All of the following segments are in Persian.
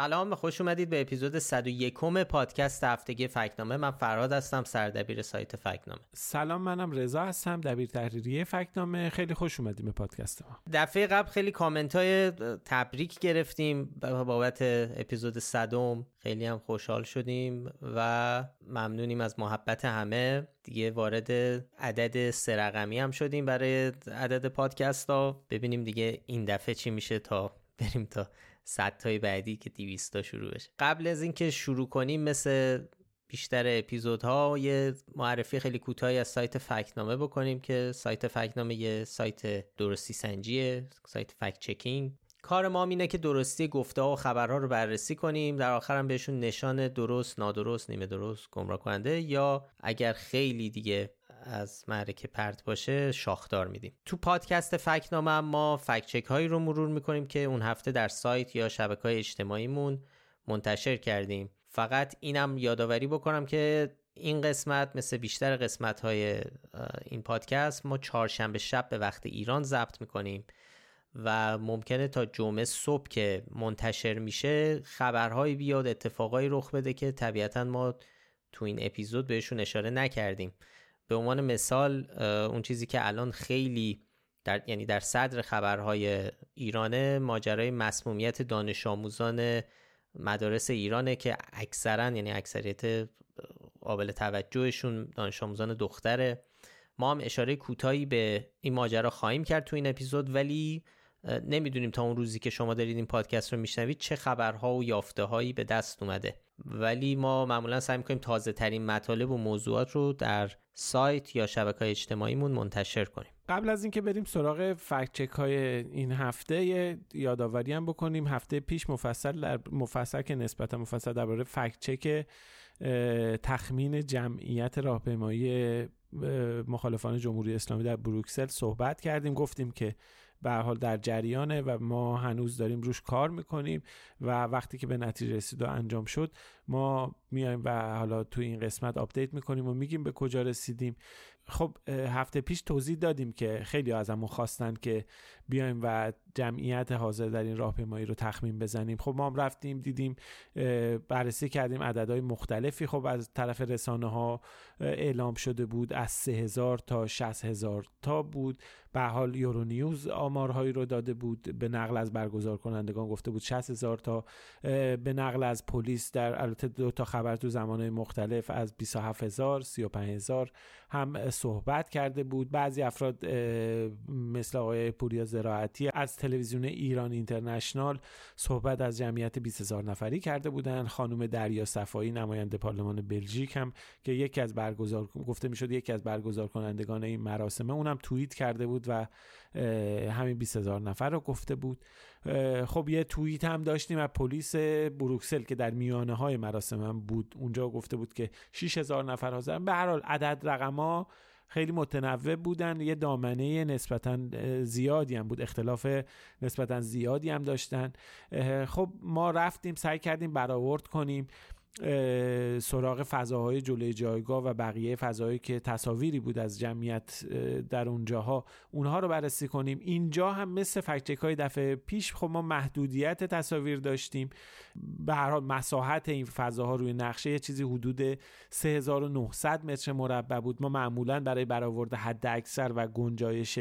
سلام خوش اومدید به اپیزود 101 پادکست هفتگی فکنامه. من فرهاد هستم سردبیر سایت فکنامه. سلام منم رضا هستم دبیر تحریریه فکنامه. خیلی خوش اومدیم به پادکست ما. دفعه قبل خیلی کامنت های تبریک گرفتیم بابت اپیزود صدم. خیلی هم خوشحال شدیم و ممنونیم از محبت همه. دیگه وارد عدد سرقمی هم شدیم برای عدد پادکست ها. ببینیم دیگه این دفعه چی میشه تا بریم تا صد تای بعدی که 200 تا شروع بشه. قبل از اینکه شروع کنیم مثل بیشتر اپیزودها یه معرفی خیلی کوتاهی از سایت فکنامه بکنیم که سایت فکنامه یه سایت درستی سنجیه سایت فکت چکینگ. کار ما اینه که درستی گفته و خبرها رو بررسی کنیم. در آخر هم بهشون نشان درست نادرست نیمه درست گمراه کننده یا اگر خیلی دیگه از معرکه پرت باشه شاخدار میدیم. تو پادکست فکنامه ما فکت چک هایی رو مرور می‌کنیم که اون هفته در سایت یا شبکه های اجتماعیمون منتشر کردیم. فقط اینم یادآوری بکنم که این قسمت مثل بیشتر قسمت های این پادکست ما چهارشنبه شب به وقت ایران ضبط می‌کنیم و ممکنه تا جمعه صبح که منتشر میشه خبرهایی بیاد اتفاقایی رخ بده که طبیعتا ما تو این اپیزود بهشون اشاره نکردیم. به عنوان مثال اون چیزی که الان خیلی در یعنی در صدر خبرهای ایرانه ماجرای مسمومیت دانش آموزان مدارس ایرانه که اکثرا یعنی اکثریت قابل توجهشون دانش آموزان دختره. ما هم اشاره کوتاهی به این ماجرا خواهیم کرد تو این اپیزود ولی نمی‌دونیم تا اون روزی که شما دارید این پادکست رو میشنوید چه خبرها و یافته هایی به دست اومده. ولی ما معمولا سعی می‌کنیم تازه ترین مطالب و موضوعات رو در سایت یا شبکه های اجتماعیمون منتشر کنیم. قبل از اینکه بریم سراغ فکت های این هفته یادآوری هم بکنیم. هفته پیش مفصل در مفصل که نسبتا مفصل درباره فکت چک تخمین جمعیت راهپیمایی مخالفان جمهوری اسلامی در بروکسل صحبت کردیم. گفتیم که به حال در جریانه و ما هنوز داریم روش کار می‌کنیم و وقتی که به نتیجه رسید و انجام شد ما میایم و حالا تو این قسمت update می‌کنیم و میگیم به کجا رسیدیم. خب هفته پیش توضیح دادیم که خیلی ازمون خواستن که بیایم و جمعیت حاضر در این راهپیمایی رو تخمین بزنیم. خب ما هم رفتیم دیدیم بررسی کردیم عددهای مختلفی. خب از طرف رسانه ها اعلام شده بود از 3000 تا 60000 تا بود. به حال یورونیوز آمارهایی رو داده بود. به نقل از برگزار کنندگان گفته بود 60000 تا به نقل از پلیس در البته دو تا خبر تو زمانه مختلف از 27000 35000 هم صحبت کرده بود. بعضی افراد مثل آقای پوریا زراعتی از تلویزیون ایران اینترنشنال صحبت از جمعیت 20000 نفری کرده بودن خانم دریا صفایی نماینده پارلمان بلژیک هم که یکی از برگزار گفته می‌شد یکی از برگزار کنندگان این مراسمه اونم توییت کرده بود و همین 20000 نفر رو گفته بود. خب یه توییت هم داشتیم از پلیس بروکسل که در میانه های مراسم هم بود. اونجا گفته بود که 6000 نفر حاضرن. به هر حال عدد رقما خیلی متنوع بودن. یه دامنه نسبتا زیادی هم بود. اختلاف نسبتا زیادی هم داشتن. خب ما رفتیم سعی کردیم برآورد کنیم. سراغ فضاهای جلوی جایگاه و بقیه فضاهایی که تصاویری بود از جمعیت در اونجاها اونها رو بررسی کنیم. اینجا هم مثل فکچک های دفعه پیش خب ما محدودیت تصاویر داشتیم. به هر حال مساحت این فضاها روی نقشه یه چیزی حدود 3900 متر مربع بود. ما معمولا برای برآورد حد اکثر و گنجایش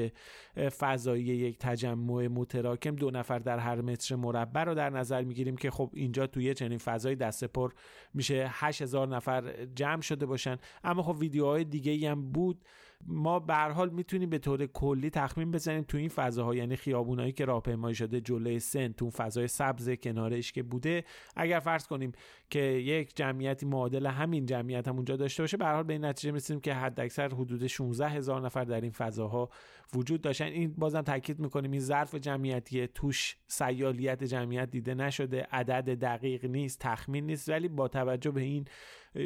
فضایی یک تجمع متراکم دو نفر در هر متر مربع رو در نظر می‌گیریم که خب اینجا توی چنین فضای دست پر میشه 8000 نفر جمع شده باشن. اما خب ویدیوهای دیگه ای هم بود. ما به حال می‌تونیم به طور کلی تخمین بزنیم تو این فضاها. یعنی خیابونایی که راهپیمایی شده جلوی سن تو فضای سبز کنارش که بوده. اگر فرض کنیم که یک جمعیتی معادل همین جمعیت هم اونجا داشته باشه به حال به این نتیجه می‌رسیم که حد اکثر حدود 16 هزار نفر در این فضاها وجود داشتن. این بازم تاکید می‌کنیم این ظرف جمعیتی توش سیالیت جمعیت دیده نشده. عدد دقیق نیست تخمین نیست ولی با توجه به این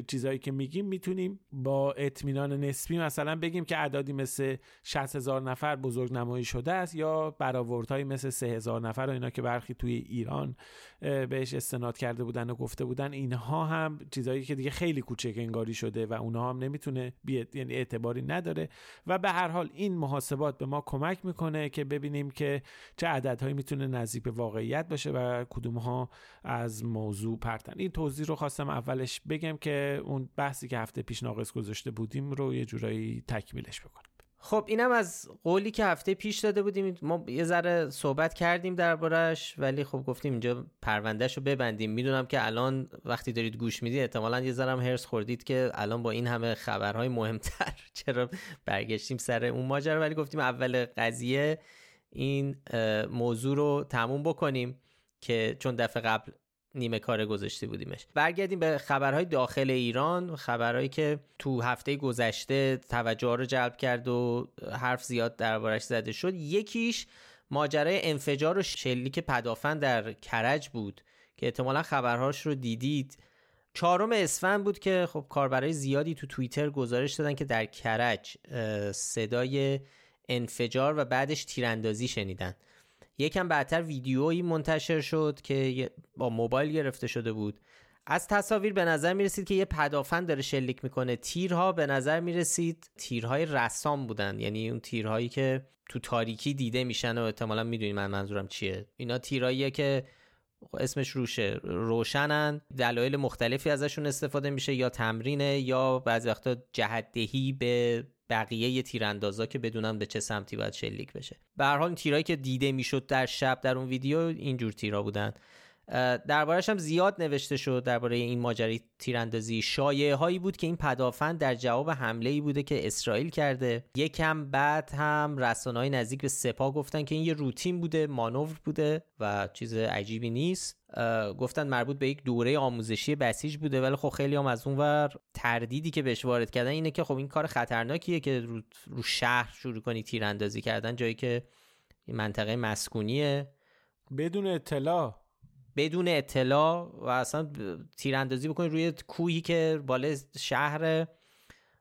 چیزایی که میگیم می‌تونیم با اطمینان نسبی مثلا بگیم که اعدادی مثل 60 هزار نفر بزرگ نمایی شده است یا برآوردهایی مثل 3 هزار نفر و اینا که برخی توی ایران بهش استناد کرده بودن و گفته بودن. اینها هم چیزایی که دیگه خیلی کوچک انگاری شده و اونها هم نمی‌تونه بیت یعنی اعتباری نداره. و به هر حال این محاسبات به ما کمک می‌کنه که ببینیم که چه عددهایی می‌تونه نزدیک به واقعیت باشه و کدوم ها از موضوع پرتن. این توضیح رو خواستم اولش بگم که اون بحثی که هفته پیش ناقص گذاشته بودیم رو یه جورایی تکمیلش بکنم خب اینم از قولی که هفته پیش داده بودیم. ما یه ذره صحبت کردیم دربارش ولی خب گفتیم اینجا پروندهش رو ببندیم. می‌دونم که الان وقتی دارید گوش می‌دید احتمالا یه ذره هرس خوردید که الان با این همه خبرهای مهمتر چرا برگشتیم سر اون ماجرا. ولی گفتیم اول قضیه این موضوع رو تموم بکنیم که چون دفعه قبل نیمه کار گذاشته بودیمش. برگردیم به خبرهای داخل ایران خبرهایی که تو هفته گذشته توجه رو جلب کرد و حرف زیاد دربارش زده شد. یکیش ماجرای انفجار و شلیک پدافند در کرج بود که احتمالا خبرهاش رو دیدید. چهارم اسفند بود که خب کاربرای زیادی تو توییتر گزارش دادن که در کرج صدای انفجار و بعدش تیراندازی شنیدن. یکم بعدتر ویدیویی منتشر شد که با موبایل گرفته شده بود. از تصاویر به نظر می رسید که یه پدافند داره شلیک می‌کنه. تیرها به نظر می رسید تیرهای رسام بودن. یعنی اون تیرهایی که تو تاریکی دیده میشن و احتمالا می‌دونید من منظورم چیه. اینا تیرهاییه که اسمش روشه. روشنن. دلایل مختلفی ازشون استفاده میشه یا تمرینه یا بعضی وقتا جهدهی به بقیه تیراندازا که بدونن به چه سمتی باید شلیک بشه. به هر حال تیرایی که دیده می‌شد در شب در اون ویدیو اینجور تیرا بودن. دربارهش هم زیاد نوشته شد درباره این ماجرای تیراندازی. شایعه هایی بود که این پدافند در جواب حمله ای بوده که اسرائیل کرده. یکم بعد هم های نزدیک به سپاه گفتن که این یه روتین بوده مانور بوده و چیز عجیبی نیست. گفتن مربوط به یک دوره آموزشی بسیج بوده ولی خب خیلی هم از اونور تردیدی که بهش وارد کردن اینه که خب این کار خطرناکیه که رو, رو شهر شروع کنی تیراندازی کردن جایی که منطقه مسکونیه. بدون اطلاع. بدون اطلاع و اصلا تیراندازی بکنید روی کوهی که بالای شهر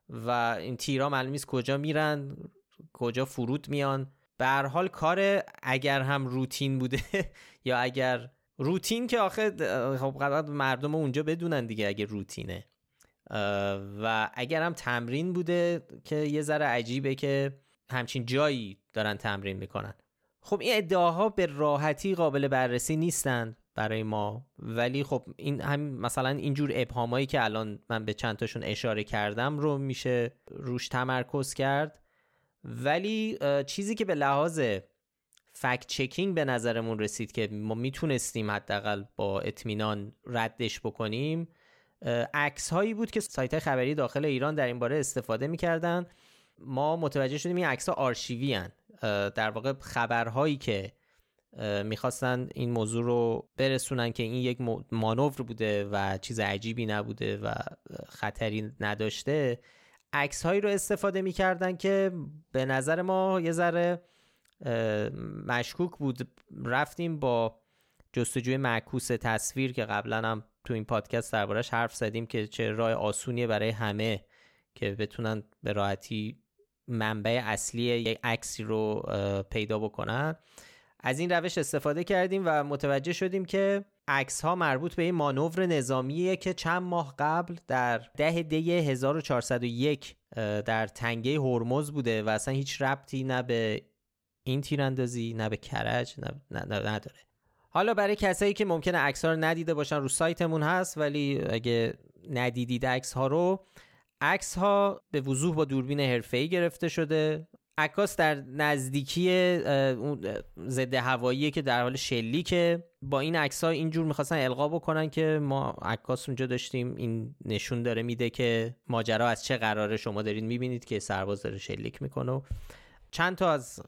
و این تیرا معلوم نیست کجا میرن کجا فرود میان. به حال کار اگر هم روتین بوده یا اگر روتین که آخه خب قبل مردم اونجا بدونن دیگه اگه روتینه. و اگر هم تمرین بوده که یه ذره عجیبه که همچین جایی دارن تمرین می‌کنن. خب این ادعاها به راحتی قابل بررسی نیستند برای ما. ولی خب این هم مثلا اینجور ابهامایی که الان من به چند تاشون اشاره کردم رو میشه روش تمرکز کرد. ولی چیزی که به لحاظ فکت چکینگ به نظرمون رسید که ما می‌تونستیم حداقل با اطمینان ردش بکنیم عکس هایی بود که سایت خبری داخل ایران در این باره استفاده می‌کردن. ما متوجه شدیم این عکس ها آرشیوی هن. در واقع خبرهایی که می‌خواستن این موضوع رو برسونن که این یک مانور بوده و چیز عجیبی نبوده و خطری نداشته. عکس هایی رو استفاده می‌کردن که به نظر ما یه ذره مشکوک بود. رفتیم با جستجوی معکوس تصویر که قبلا هم تو این پادکست دربارش حرف زدیم که چه راه آسونیه برای همه که بتونن به راحتی منبع اصلی یک عکسی رو پیدا بکنن. از این روش استفاده کردیم و متوجه شدیم که عکس ها مربوط به این مانور نظامیه که چند ماه قبل در ده دی 1401 در تنگه هرمز بوده و اصلا هیچ ربطی نه به این تیراندازی نه به کرج نه, نداره. حالا برای کسایی که ممکنه عکس ها رو ندیده باشن رو سایتمون هست ولی اگه ندیدید عکس ها رو عکس ها به وضوح با دوربین حرفه‌ای گرفته شده. عکاس در نزدیکی اون ضد هوایی که در حال شلیکه. با این عکس ها اینجور می‌خواستن القا بکنن که ما عکاس اونجا داشتیم. این نشون داره میده که ماجرا از چه قراره. شما دارین می‌بینید که سرباز داره شلیک می‌کنه. چند تا از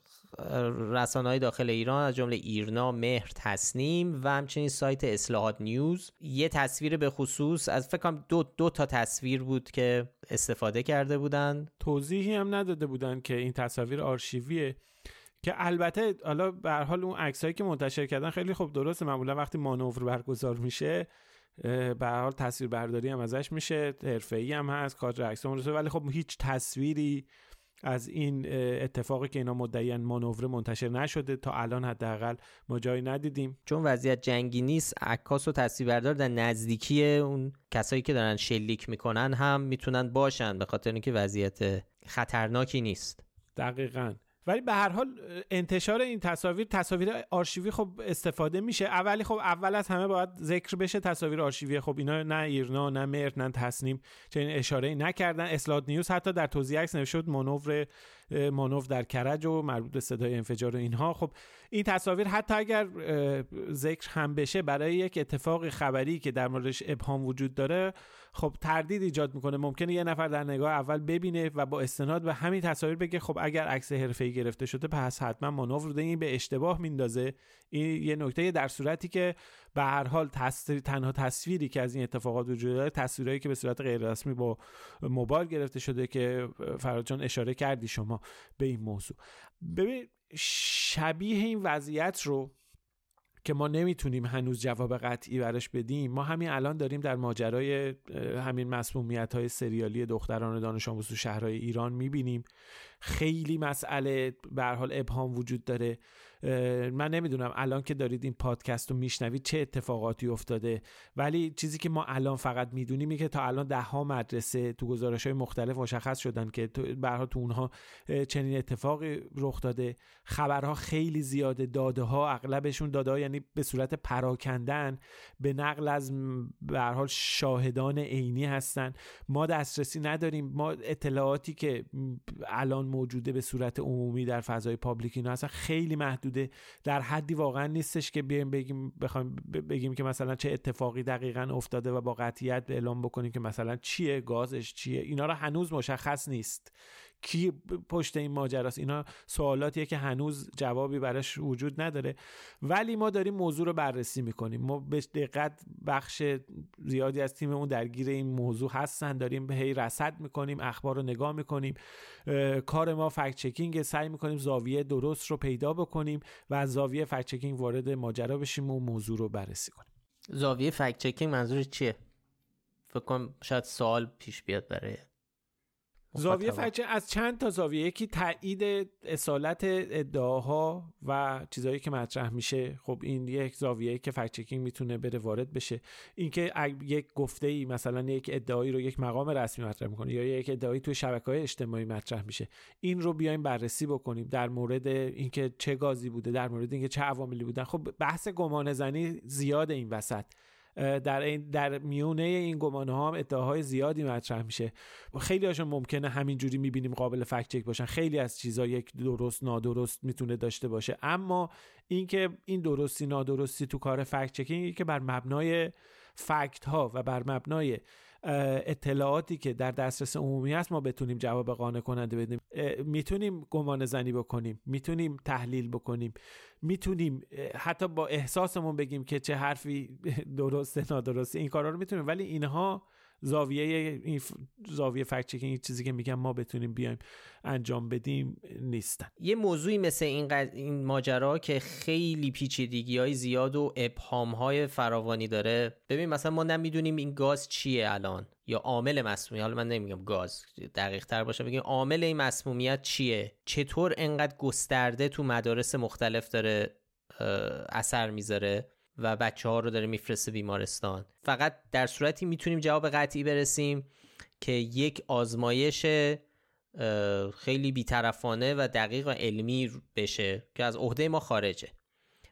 رسانه های داخل ایران از جمله ایرنا مهر تصنیم و همچنین سایت اصلاحات نیوز. یه تصویر به خصوص از فکر دو, دو تا تصویر بود که استفاده کرده بودن. توضیحی هم نداده بودن که این تصاویر آرشیویه که البته حالا به حال اون عکسایی که منتشر کردن خیلی خوب درسته. معمولا وقتی مانور برگزار میشه به حال تصویر برداری هم ازش میشه حرفه‌ای هم هست کادر عکس ولی خب هیچ تصویری از این اتفاقی که اینا مدعیان مانور منتشر نشده تا الان حداقل ما جایی ندیدیم. چون وضعیت جنگی نیست عکاس و تصویربردار در نزدیکی اون کسایی که دارن شلیک می‌کنن هم می‌تونن باشن به خاطر اینکه وضعیت خطرناکی نیست. دقیقا. ولی به هر حال انتشار این تصاویر تصاویر آرشیوی خب استفاده میشه. اولی خب اول از همه باید ذکر بشه تصاویر آرشیوی خب اینا نه ایرنا نه مرد نه تصنیم چنین اشاره نکردن. اسلاد نیوز حتی در توضیح عکس نوشته بود مانور مانوف در کرج و مربوط به صدای انفجار و اینها. خب این تصاویر حتی اگر ذکر هم بشه برای یک اتفاق خبری که در موردش ابهام وجود داره خب تردید ایجاد می‌کنه. ممکنه یه نفر در نگاه اول ببینه و با استناد به همین تصاویر بگه خب اگر عکس حرفه‌ای گرفته شده پس حتما مانور این به اشتباه میندازه. این یه نکته در صورتی که به هر حال تنها تصویری که از این اتفاقات وجود داره تصویرهایی که به صورت غیر رسمی با موبایل گرفته شده که فراد اشاره کردی شما به این موضوع. ببین شبیه این وضعیت رو که ما نمی‌تونیم هنوز جواب قطعی براش بدیم ما همین الان داریم در ماجرای همین مسمومیت های سریالی دختران دانش آموز تو شهرهای ایران می‌بینیم. خیلی مسئله به حال ابهام وجود داره. من نمی‌دونم الان که دارید این پادکست رو میشنوید چه اتفاقاتی افتاده. ولی چیزی که ما الان فقط می‌دونیم که تا الان ده ها مدرسه تو گزارش های مختلف مشخص شدن که برها تو اونها چنین اتفاقی رخ داده. خبرها خیلی زیاده. داده ها اغلبشون داده ها یعنی به صورت پراکندن به نقل از به حال شاهدان عینی هستن. ما دسترسی نداریم. ما اطلاعاتی که الان موجوده به صورت عمومی در فضای پابلیک اینا اصلا خیلی محدوده در حدی واقعا نیستش که بیایم بگیم بخوایم بگیم که مثلا چه اتفاقی دقیقا افتاده و با قطعیت اعلام بکنیم که مثلا چیه گازش چیه؟ اینا رو هنوز مشخص نیست. کی پشت این ماجراست؟ اینا سوالاتیه که هنوز جوابی براش وجود نداره. ولی ما داریم موضوع رو بررسی می‌کنیم. ما به دقت بخش زیادی از تیممون درگیر این موضوع هستن. داریم به هی رصد می‌کنیم اخبار رو نگاه می‌کنیم. کار ما فکت چکینگ سعی می‌کنیم زاویه درست رو پیدا بکنیم و از زاویه فکت چکینگ وارد ماجرا بشیم و موضوع رو بررسی کنیم. زاویه فکت چکینگ منظور چیه؟ فکر کنم شاید سوال پیش بیاد برای زاویه فکچه از چند تا زاویه یکی تایید اصالت ادعاها و چیزهایی که مطرح میشه. خب این یک زاویه که فکت چکینگ می‌تونه بره وارد بشه. اینکه یک گفته ای مثلا یک ادعایی رو یک مقام رسمی مطرح می‌کنه یا یک ادعایی توی شبکه های اجتماعی مطرح میشه. این رو بیایم بررسی بکنیم در مورد اینکه چه گازی بوده در مورد اینکه چه عواملی بودن. خب بحث گمان زنی زیاد این وسط. در این در میونه این گمانه ها هم ادعاهای زیادی مطرح میشه. خیلی هاشون ممکنه همینجوری می‌بینیم قابل فکت چک باشن. خیلی از چیزا یک درست نادرست می‌تونه داشته باشه. اما اینکه این درستی نادرستی تو کار فکت چکینگ که بر مبنای فکت ها و بر مبنای اطلاعاتی که در دسترس عمومی هست ما بتونیم جواب قانع کننده بدیم می‌تونیم گمان زنی بکنیم می‌تونیم تحلیل بکنیم می‌تونیم حتی با احساسمون بگیم که چه حرفی درسته نادرسته این کارا رو می‌تونیم ولی اینها زاویه این زاویه فکت چکینگ چیزی که میگم ما بتونیم بیایم انجام بدیم نیستن. یه موضوعی مثل این, این ماجرا که خیلی پیچیدگی های زیاد و ابهام های فراوانی داره. ببین مثلا ما نمی‌دونیم این گاز چیه الان یا عامل مسمومیت. حالا من نمیگم گاز دقیق تر باشه بگیم عامل این مسمومیت چیه؟ چطور انقدر گسترده تو مدارس مختلف داره اثر می‌ذاره؟ و بچه ها رو داره میفرسته بیمارستان. فقط در صورتی می‌تونیم جواب قطعی برسیم که یک آزمایش خیلی بیطرفانه و دقیق و علمی بشه که از عهده ما خارجه.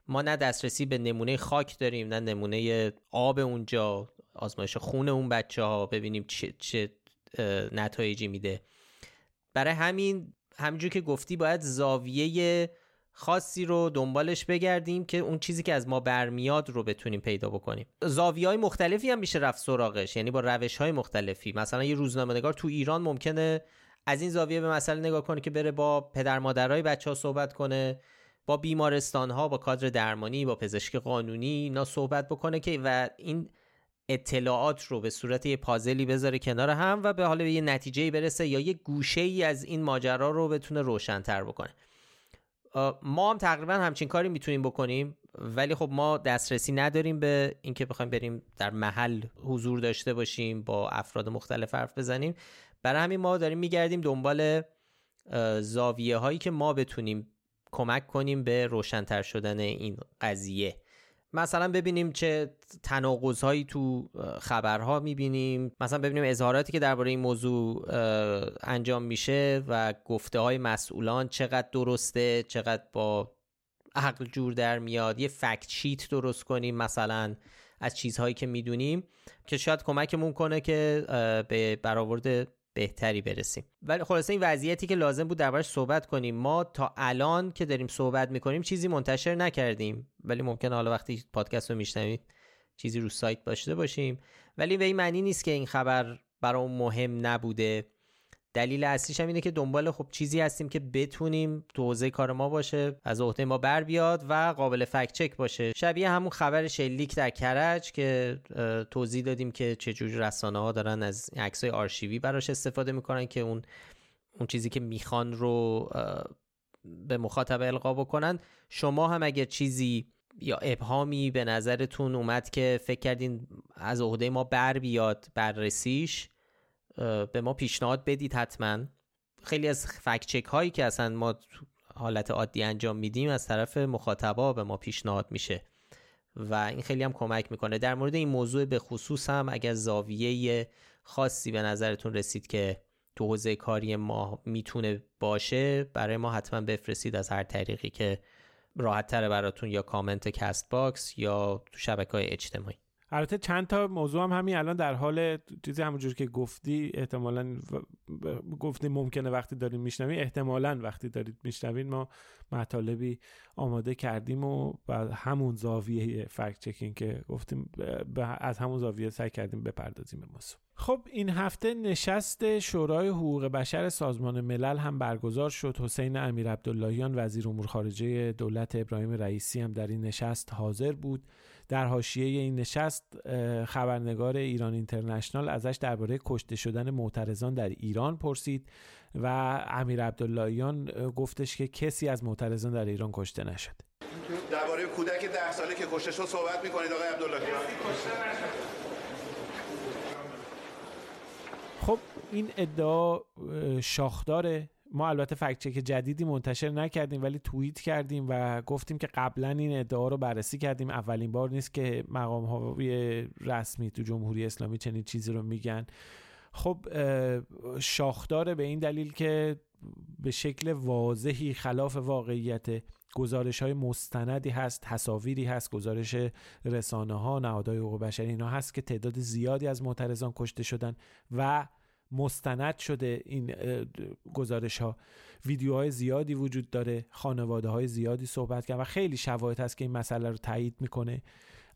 ما نه دسترسی به نمونه خاک داریم نه نمونه آب اونجا آزمایش خون اون بچه ها ببینیم چه, چه نتایجی میده. برای همین همینجور که گفتی باید زاویه خاصی رو دنبالش بگردیم که اون چیزی که از ما برمیاد رو بتونیم پیدا بکنیم. زاویه های مختلفی هم میشه رفت سراغش یعنی با روش های مختلفی. مثلا یه روزنامه نگار تو ایران ممکنه از این زاویه به مسئله نگاه کنه که بره با پدر مادرای بچه ها صحبت کنه با بیمارستان ها با کادر درمانی با پزشک قانونی اینا صحبت بکنه که و این اطلاعات رو به صورت یه پازلی بذاره کنار هم و به حال به یه نتیجه برسه یا یه گوشه ای از این ماجرا رو بتونه روشنتر بکنه. ما هم تقریبا همچین کاری می‌تونیم بکنیم ولی خب ما دسترسی نداریم به اینکه بخوایم بریم در محل حضور داشته باشیم با افراد مختلف حرف بزنیم. برای همین ما داریم میگردیم دنبال زاویه هایی که ما بتونیم کمک کنیم به روشنتر شدن این قضیه. مثلا ببینیم چه تناقض هایی تو خبرها می‌بینیم. مثلا ببینیم اظهاراتی که درباره این موضوع انجام میشه و گفته های مسئولان چقدر درسته چقدر با عقل جور در میاد. یه فکت شیت درست کنیم مثلا از چیزهایی که می‌دونیم که شاید کمکمون کنه که به برآورد بهتری برسیم. ولی خلاصه این وضعیتی که لازم بود دربارش صحبت کنیم. ما تا الان که داریم صحبت می‌کنیم چیزی منتشر نکردیم. ولی ممکن حالا وقتی پادکست رو میشنوید چیزی رو سایت داشته باشیم. ولی به این معنی نیست که این خبر برای مهم نبوده. دلیل اصلیش هم اینه که دنبال خب چیزی هستیم که بتونیم تو حوزه کار ما باشه از عهده ما بر بیاد و قابل فکت چک باشه. شبیه همون خبر شلیک در کرج که توضیح دادیم که چجوری رسانه ها دارن از عکسای آرشیوی براش استفاده می‌کنن که اون اون چیزی که می‌خوان رو به مخاطب القا بکنن. شما هم اگر چیزی یا ابهامی به نظرتون اومد که فکر کردین از عهده ما بر بیاد بررسیش به ما پیشنهاد بدید حتما. خیلی از فکچک هایی که اصلا ما حالت عادی انجام میدیم از طرف مخاطبا به ما پیشنهاد میشه. و این خیلی هم کمک می‌کنه. در مورد این موضوع به خصوص هم اگر زاویه خاصی به نظرتون رسید که تو حوزه کاری ما می‌تونه باشه برای ما حتما بفرستید از هر طریقی که راحت تره براتون یا کامنت کست باکس یا تو شبکه های اجتماعی. البته چند تا موضوع هم همین الان در حال چیزی همونجور که گفتی احتمالا گفتی ممکنه وقتی داریم میشنویم احتمالا وقتی دارید میشنوین ما مطالبی آماده کردیم و همون زاویه fact checking که گفتیم از همون زاویه سعی کردیم بپردازیم به موضوع. خب این هفته نشست شورای حقوق بشر سازمان ملل هم برگزار شد. حسین امیر عبداللهیان وزیر امور خارجه دولت ابراهیم رئیسی هم در این نشست حاضر بود. در حاشیه این نشست خبرنگار ایران اینترنشنال ازش درباره کشته شدن معترضان در ایران پرسید و امیر عبداللهیان گفتش که کسی از معترضان در ایران کشته نشد. درباره کودک ده ساله که کشته شد صحبت می‌کنید آقای عبداللهیان. خب این ادعا شاخداره ما البته فکت چک جدیدی منتشر نکردیم ولی توییت کردیم و گفتیم که قبلا این ادعا رو بررسی کردیم. اولین بار نیست که مقام های رسمی تو جمهوری اسلامی چنین چیزی رو میگن. خب شاخدار به این دلیل که به شکل واضحی خلاف واقعیت گزارش های مستندی هست تصاویری هست گزارش رسانه ها نهادهای حقوق بشری اینا هست که تعداد زیادی از معترضان کشته شدن و مستند شده این گزارش ها ویدیوهای زیادی وجود داره خانواده های زیادی صحبت کردن و خیلی شواهد هست که این مسئله رو تایید می‌کنه.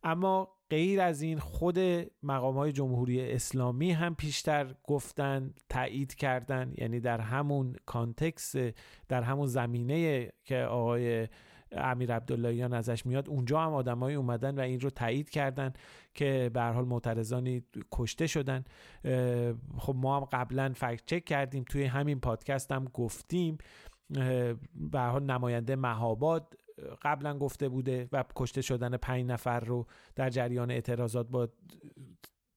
اما غیر از این خود مقام های جمهوری اسلامی هم پیشتر گفتن تایید کردن یعنی در همون کانتکس در همون زمینه که آقای امیر عبداللهیان ازش میاد. اونجا هم آدمایی اومدن و این رو تایید کردن که به حال معترضانی کشته شدن. خب ما هم قبلا فکت چک کردیم. توی همین پادکست هم گفتیم. به حال نماینده مهاباد قبلا گفته بوده و کشته شدن پنج نفر رو در جریان اعتراضات با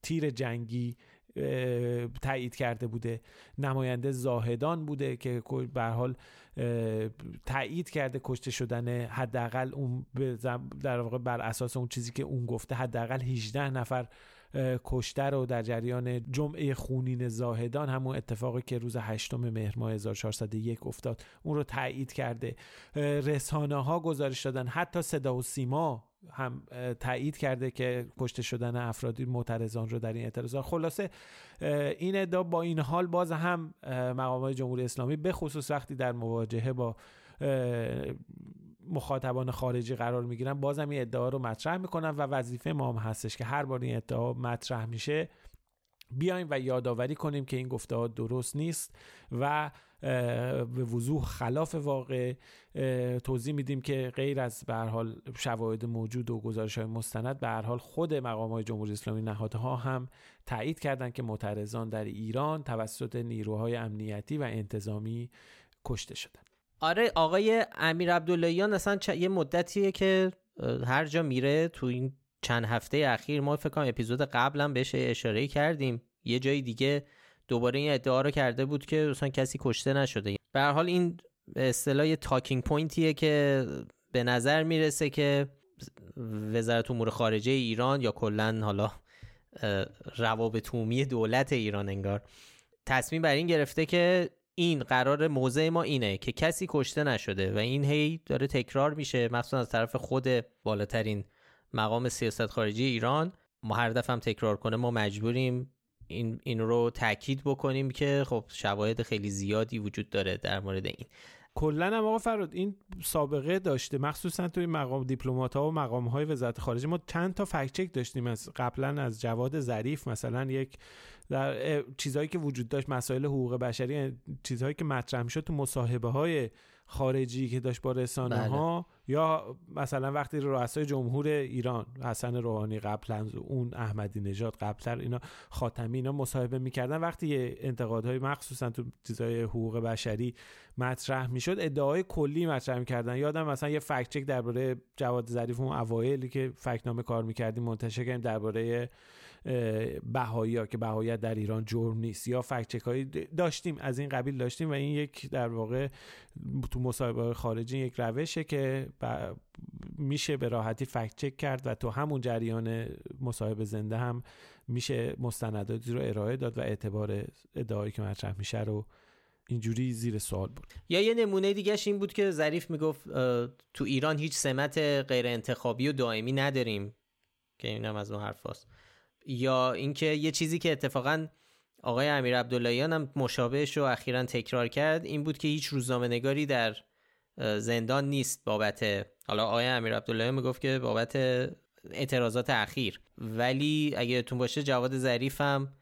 تیر جنگی تایید کرده بوده. نماینده زاهدان بوده که به حال تایید کرده کشته شدن حداقل اون در واقع بر اساس اون چیزی که اون گفته حداقل 18 نفر کشته رو در جریان جمعه خونین زاهدان همون اتفاقی که روز 8 مهر ماه 1401 افتاد اون رو تایید کرده. رسانه ها گزارش دادن. حتی صدا و سیما هم تایید کرده که کشته شدن افرادی معترضان رو در این اعتراضات خلاصه این ادعا با این حال باز هم مقام جمهوری اسلامی به خصوص وقتی در مواجهه با مخاطبان خارجی قرار می‌گیرن بازم این ادعا رو مطرح می‌کنن و وظیفه ما هم هستش که هر بار این ادعا مطرح میشه بیایم و یادآوری کنیم که این گفته ها درست نیست و به وضوح خلاف واقع توضیح میدیم که غیر از به حال شواهد موجود و گزارش های مستند به حال خود مقام های جمهوری اسلامی نهادها هم تایید کردند که معترضان در ایران توسط نیروهای امنیتی و انتظامی کشته شدند. آره آقای امیر عبداللهیان اصلا چ... یه مدتیه که هر جا میره تو این چند هفته اخیر ما فکر کنم اپیزود قبلا بهش اشاره کردیم. یه جای دیگه دوباره این ادعا رو کرده بود که اصلا کسی کشته نشده. به هر حال این اصطلاح تاکینگ پوینتیه که به نظر می‌رسه که وزارت امور خارجه ایران یا کلا حالا روابط عمومی دولت ایران انگار تصمیم بر این گرفته که این قرار موضع ما اینه که کسی کشته نشده و این هی داره تکرار میشه مخصوصا از طرف خود بالاترین مقام سیاست خارجی ایران. ما هر دفعه هم تکرار کنه ما مجبوریم این, این رو تاکید بکنیم که خب شواهد خیلی زیادی وجود داره در مورد این. کلا هم آقا فراد این سابقه داشته. مخصوصا توی مقام دیپلمات ها و مقام های وزارت خارجه. ما چند تا فکت چک داشتیم از قبلا از جواد ظریف مثلا یک در چیزهایی که وجود داشت مسائل حقوق بشری چیزهایی که مطرح می‌شد تو مصاحبه های خارجی که داشت با رسانه بله. یا مثلا وقتی رؤسای جمهور ایران حسن روحانی قبلا اون احمدی نژاد قبلتر اینا خاتمی اینا مصاحبه می‌کردن وقتی انتقادهای مخصوصا تو چیزای حقوق بشری مطرح می‌شد ادعای کلی مطرح می‌کردن. یادم مثلا یه فکت چک درباره جواد ظریف اون اوایلی که فکت نامه کار می‌کردیم منتشر کردیم درباره بهایی ها که بهاییت در ایران جرم نیست. یا فکچک هایی داشتیم از این قبیل داشتیم و این یک در واقع تو مصاحبه خارجی یک روشه که میشه به راحتی فکت چک کرد و تو همون جریان مصاحبه زنده هم میشه مستنداتی رو ارائه داد و اعتبار ادعایی که مطرح میشه رو اینجوری زیر سوال بود یا یه نمونه دیگهش این بود که ظریف می‌گفت تو ایران هیچ سمت غیر انتخابی و دائمی نداریم. که اینم از اون حرف یا اینکه یه چیزی که اتفاقا آقای امیر عبداللهیان هم مشابهش رو اخیرا تکرار کرد این بود که هیچ روزنامه نگاری در زندان نیست بابت حالا آقای امیر عبداللهیان می‌گفت که بابت اعتراضات اخیر. ولی اگه تون باشه جواد ظریف هم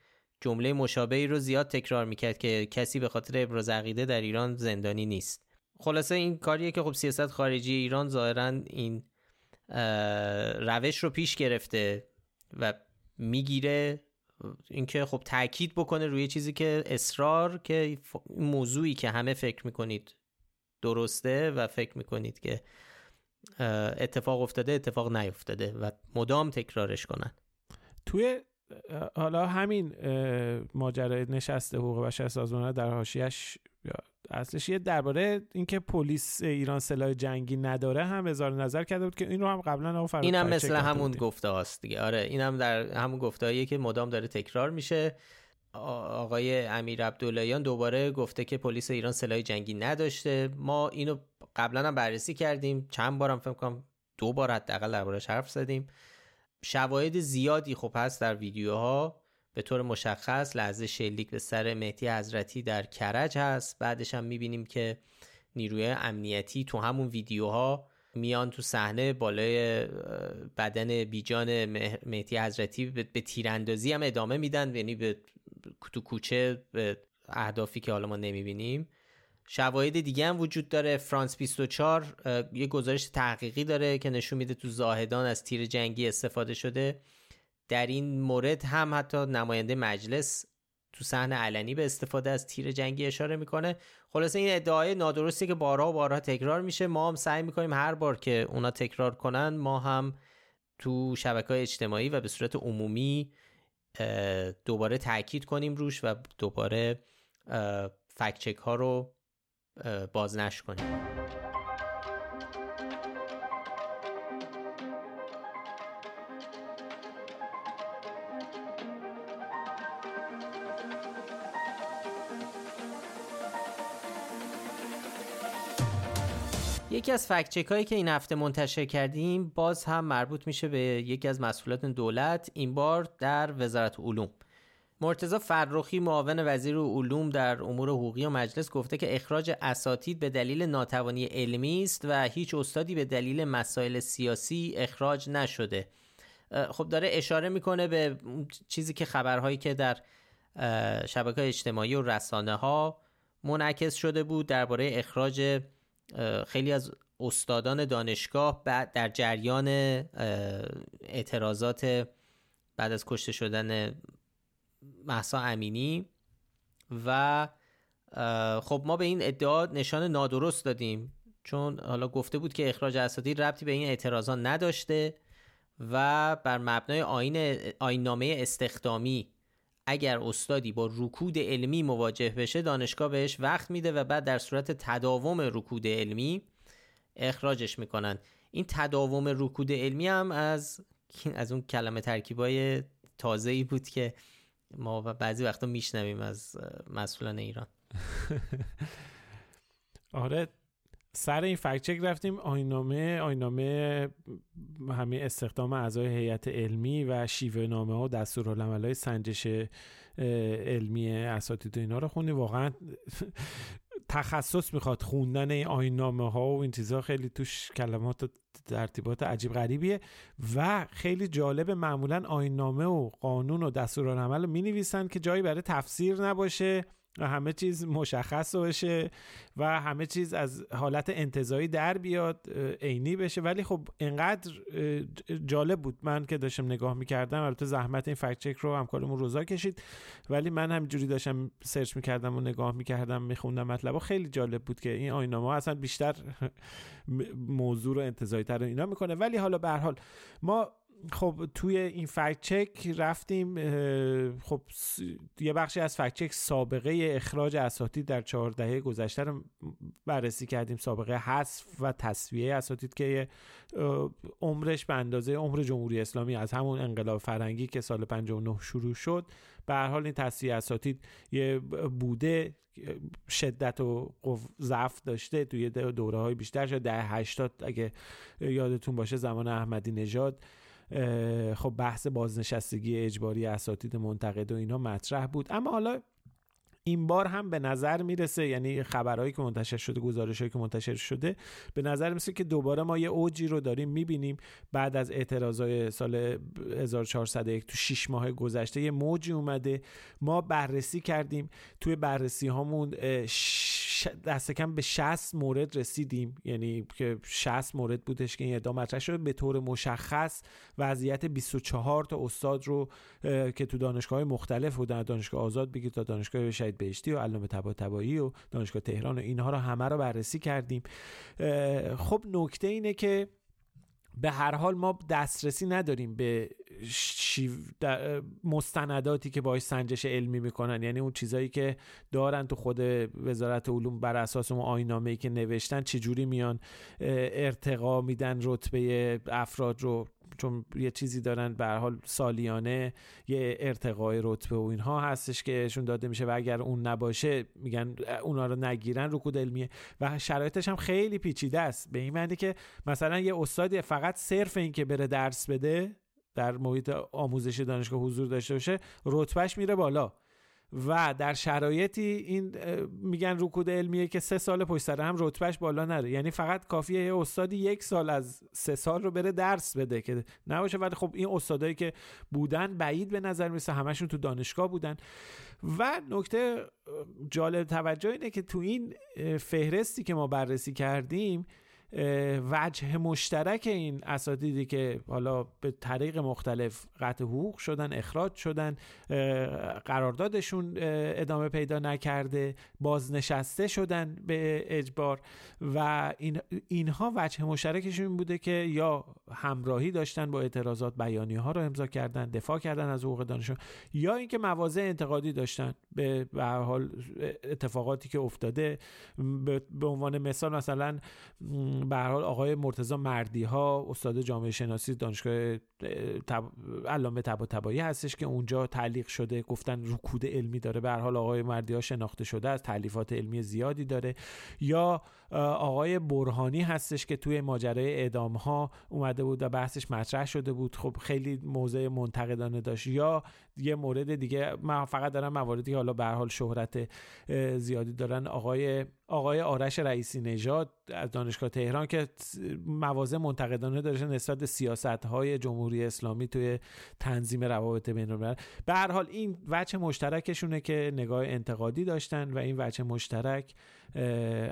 جمله مشابهی رو زیاد تکرار می‌کرد که کسی به خاطر ابراز عقیده در ایران زندانی نیست. خلاصه این کاریه که خب سیاست خارجی ایران ظاهرا این روش رو پیش گرفته و می‌گیره اینکه خب تاکید بکنه روی چیزی که اصرار که موضوعی که همه فکر می‌کنید درسته و فکر می‌کنید که اتفاق افتاده اتفاق نیفتاده و مدام تکرارش کنن. توی حالا همین ماجرای نشست حقوق بشر سازمان در حاشیهش اصلش یه درباره اینکه پلیس ایران سلاح جنگی نداره هم اظهار نظر کرده بود که این رو هم قبلا آقا اینم مثل همون گفته هاست دیگه. آره اینم در همون گفته که مدام داره تکرار میشه. آقای امیر عبداللهیان دوباره گفته که پلیس ایران سلاح جنگی نداشته. ما اینو قبلا هم بررسی کردیم. چند بارم فکر کنم دو بار حداقل دربارش حرف زدیم. شواهد زیادی خب هست در ویدیوها. به طور مشخص لحظه شلیک به سر مهدی حضرتی در کرج هست. بعدش هم می‌بینیم که نیروی امنیتی تو همون ویدیوها میان تو صحنه بالای بدن بیجان مهدی حضرتی به تیراندازی هم ادامه میدن. یعنی به تو کوچه به اهدافی که حالا ما نمی‌بینیم. شواهد دیگه هم وجود داره. فرانس 24 یه گزارش تحقیقی داره که نشون میده تو زاهدان از تیر جنگی استفاده شده. در این مورد هم حتی نماینده مجلس تو صحنه علنی به استفاده از تیر جنگی اشاره می‌کنه. خلاصه این ادعای نادرستی که بارها و بارها تکرار میشه ما هم سعی می‌کنیم هر بار که اونا تکرار کنن ما هم تو شبکه اجتماعی و به صورت عمومی دوباره تاکید کنیم روش و دوباره فکچک ها رو بازنش کنیم. یکی از فکت هایی که این هفته منتشر کردیم باز هم مربوط میشه به یکی از مسئولات دولت این بار در وزارت علوم. مرتزا فرخی معاون وزیر علوم در امور حقوقی و مجلس گفته که اخراج اساتید به دلیل ناتوانی علمی است و هیچ استادی به دلیل مسائل سیاسی اخراج نشده. خب داره اشاره می‌کنه به چیزی که خبرهایی که در شبکه اجتماعی و رسانه ها منعکس شده بود درباره اخراج خیلی از استادان دانشگاه بعد در جریان اعتراضات بعد از کشته شدن محسا امینی و خب ما به این ادعا نشان نادرست دادیم. چون حالا گفته بود که اخراج اساتید ربطی به این اعتراضات نداشته و بر مبنای آین آیننامه استخدامی اگر استادی با رکود علمی مواجه بشه دانشگاه بهش وقت میده و بعد در صورت تداوم رکود علمی اخراجش می‌کنن. این تداوم رکود علمی هم از از اون کلمه ترکیبای تازه ای بود که ما بعضی وقتا میشنویم از مسئولان ایران. آره سر این فکت چک رفتیم آینامه آینامه همه استخدام اعضای هیئت علمی و شیوه نامه ها و دستورالعمل سنجش علمی اساتید اینا رو خونی واقعا تخصص می‌خواد خوندن این آینامه ها و این چیزها خیلی توش کلمات و ترتیبات عجیب غریبیه و خیلی جالب معمولا آینامه و قانون و دستورالعمل رو می نویسن که جایی برای تفسیر نباشه. و همه چیز مشخص بشه و همه چیز از حالت انتظایی در بیاد عینی بشه. ولی خب اینقدر جالب بود. من که داشتم نگاه می‌کردم البته زحمت این فکت چک رو همکارمون روزا کشید. ولی من همینجوری داشتم سرچ می‌کردم و نگاه می‌کردم میخوندم مطلب خیلی جالب بود که این آینامه اصلا بیشتر موضوع رو انتظایی تر اینا می‌کنه. ولی حالا به حال ما خب توی این فکت چک رفتیم خب یه بخشی از فکت چک سابقه اخراج اساتید در چهار دهه گذشته رو بررسی کردیم. سابقه حذف و تصویه اساتید که عمرش به اندازه عمر جمهوری اسلامی از همون انقلاب فرنگی که سال 59 شروع شد. به هر حال این تصویه اساتید یه بوده شدت و ضعف داشته توی دوره های بیشتر شد. در 80 اگه یادتون باشه زمان احمدی نژاد. خب بحث بازنشستگی اجباری اساتید منتقد و اینا مطرح بود. اما حالا این بار هم به نظر می‌رسه یعنی خبرهایی که منتشر شده گزارشهایی که منتشر شده به نظر می‌رسه که دوباره ما یه اوجی رو داریم می‌بینیم. بعد از اعتراضای سال 1401 تو 6 ماه گذشته یه موجی اومده. ما بررسی کردیم. توی بررسی هامون دست کم به 60 مورد رسیدیم. یعنی که 60 مورد بودش که این ادعا مطرح شد. به طور مشخص وضعیت 24 تا استاد رو که تو دانشگاه مختلف بودن دانشگاه آزاد بگید تا دانشگاه شهید بهشتی و علامه طباطبایی و دانشگاه تهران و اینها رو همه رو بررسی کردیم. خب نکته اینه که به هر حال ما دسترسی نداریم به مستنداتی که باش سنجش علمی می‌کنن. یعنی اون چیزایی که دارن تو خود وزارت علوم بر اساس اون آینامه ای که نوشتن چجوری میان ارتقا میدن رتبه افراد رو. چون یه چیزی دارن به حال سالیانه یه ارتقای رتبه و اینها هستش که اشون داده میشه و اگر اون نباشه میگن اونا رو نگیرن رکود علمیه. و شرایطش هم خیلی پیچیده است. به این معنی که مثلا یه استادی فقط صرف این که بره درس بده در محیط آموزش دانشگاه حضور داشته باشه رتبهش میره بالا. و در شرایطی این میگن رکود علمیه که سه سال پشت سر هم رتبهش بالا نره. یعنی فقط کافیه یه استادی یک سال از سه سال رو بره درس بده که نباشه. ولی خب این استادایی که بودن بعید به نظر میسه همشون تو دانشگاه بودن. و نکته جالب توجه اینه که تو این فهرستی که ما بررسی کردیم وجه مشترک این اساتیدی که حالا به طریق مختلف قطع حقوق شدن اخراج شدن قراردادشون ادامه پیدا نکرده بازنشسته شدن به اجبار و این اینها وجه مشترکشون بوده که یا همراهی داشتن با اعتراضات بیانی ها رو امضا کردن دفاع کردن از حقوق دانشون یا اینکه مواضع انتقادی داشتن به به حال اتفاقاتی که افتاده. به عنوان مثال مثلا به حال آقای مرتضی مردی ها استاد جامعه شناسی دانشگاه تب... علامه طباطبایی هستش که اونجا تعلیق شده گفتن رکود علمی داره. به حال آقای مردی ها شناخته شده از تعلیفات علمی زیادی داره. یا آقای برهانی هستش که توی ماجرای اعدام ها اومده بود و بحثش مطرح شده بود. خب خیلی موضع منتقدانه داشت. یا یه مورد دیگه من فقط دارم مواردی که حالا به حال شهرت زیادی دارن. آقای آقای آرش رئیسی نژاد از دانشگاه تهران که مواضع منتقدانه داره نسبت به سیاست های جمهوری اسلامی توی تنظیم روابط بین الملل به هر حال این وجه مشترکشونه که نگاه انتقادی داشتن و این وجه مشترک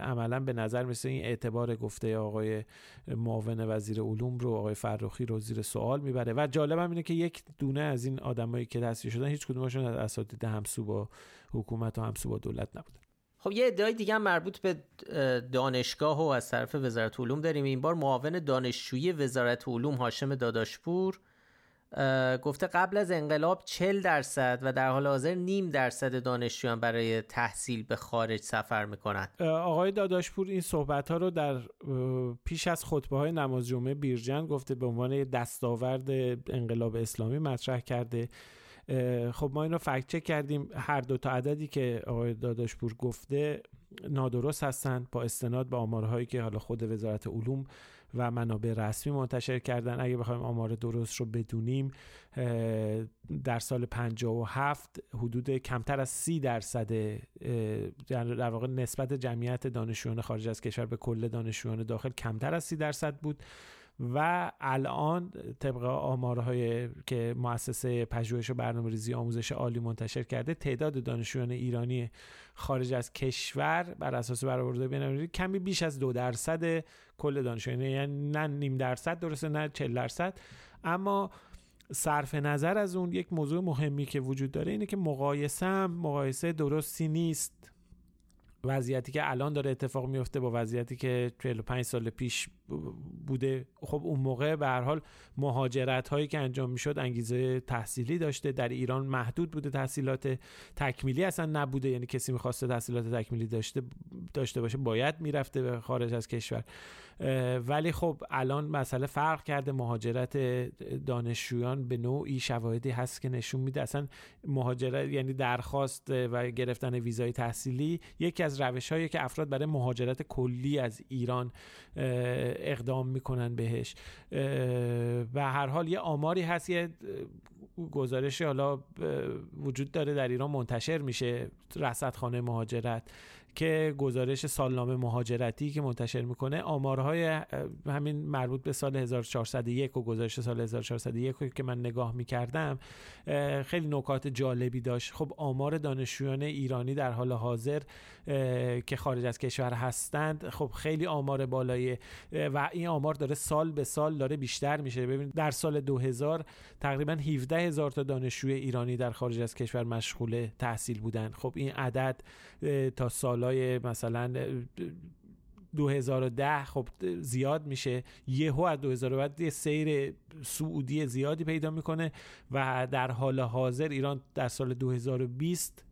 عملا به نظر مثل این اعتبار گفته آقای معاون وزیر علوم رو آقای فرخی رو زیر سوال می‌بره. و جالبم اینه که یک دونه از این آدمایی که تصفیه شدن هیچ کدومشون از اساتید همسو با حکومت و همسو با دولت نبودن. خب یه ادعای دیگه هم مربوط به دانشگاه و از طرف وزارت علوم داریم. این بار معاون دانشجویی وزارت علوم هاشم داداشپور گفته قبل از انقلاب 40 درصد و در حال حاضر نیم درصد دانشجویان برای تحصیل به خارج سفر می‌کنن آقای داداشپور این صحبت ها رو در پیش از خطبه های نماز جمعه بیرجن گفته به عنوان دستاورد انقلاب اسلامی مطرح کرده. خب ما اینو فکت چک کردیم. هر دو تا عددی که آقای داداشپور گفته نادرست هستند با استناد به آمارهایی که حالا خود وزارت علوم و منابع رسمی منتشر کردن. اگه بخوایم آمار درست رو بدونیم در سال 57 حدود کمتر از 30 درصد در واقع نسبت جمعیت دانشجویان خارج از کشور به کل دانشجویان داخل کمتر از 30 درصد بود. و الان طبق آمارهای که مؤسسه پژوهش و برنامه‌ریزی آموزش عالی منتشر کرده تعداد دانشجویان ایرانی خارج از کشور بر اساس برآورده کمی بیش از دو درصد کل دانشجویان یعنی نه نیم درصد درسته نه 40 درصد. اما صرف نظر از اون یک موضوع مهمی که وجود داره اینه که مقایسه هم مقایسه درستی نیست. وضعیتی که الان داره اتفاق میفته با وضعیتی که 45 سال پیش بوده. خب اون موقع به هر حال مهاجرت هایی که انجام می‌شد انگیزه تحصیلی داشته. در ایران محدود بوده تحصیلات تکمیلی اصلا نبوده. یعنی کسی می‌خواسته تحصیلات تکمیلی داشته داشته باشه باید می‌رفته به خارج از کشور. ولی خب الان مسئله فرق کرده. مهاجرت دانشجویان به نوعی شواهدی هست که نشون میده. اصلا مهاجرت یعنی درخواست و گرفتن ویزای تحصیلی یکی از روش هایی که افراد برای مهاجرت کلی از ایران اقدام می‌کنن بهش. و هر حال یه آماری هست. یه گزارشی حالا وجود داره در ایران منتشر میشه. رصدخانه مهاجرت. که گزارش سالنامه مهاجرتی که منتشر می‌کنه آمارهای همین مربوط به سال 1401 و گزارش سال 1401 که من نگاه می‌کردم خیلی نکات جالبی داشت. خب آمار دانشجویان ایرانی در حال حاضر که خارج از کشور هستند خب خیلی آمار بالایی و این آمار داره سال به سال داره بیشتر میشه. ببینید در سال 2000 تقریبا 17 هزار تا دانشجوی ایرانی در خارج از کشور مشغول تحصیل بودن. خب این عدد تا سالهای مثلا 2010 خب زیاد میشه. یهو از 2000 بعد سیر سعودی زیادی پیدا می‌کنه و در حال حاضر ایران در سال 2020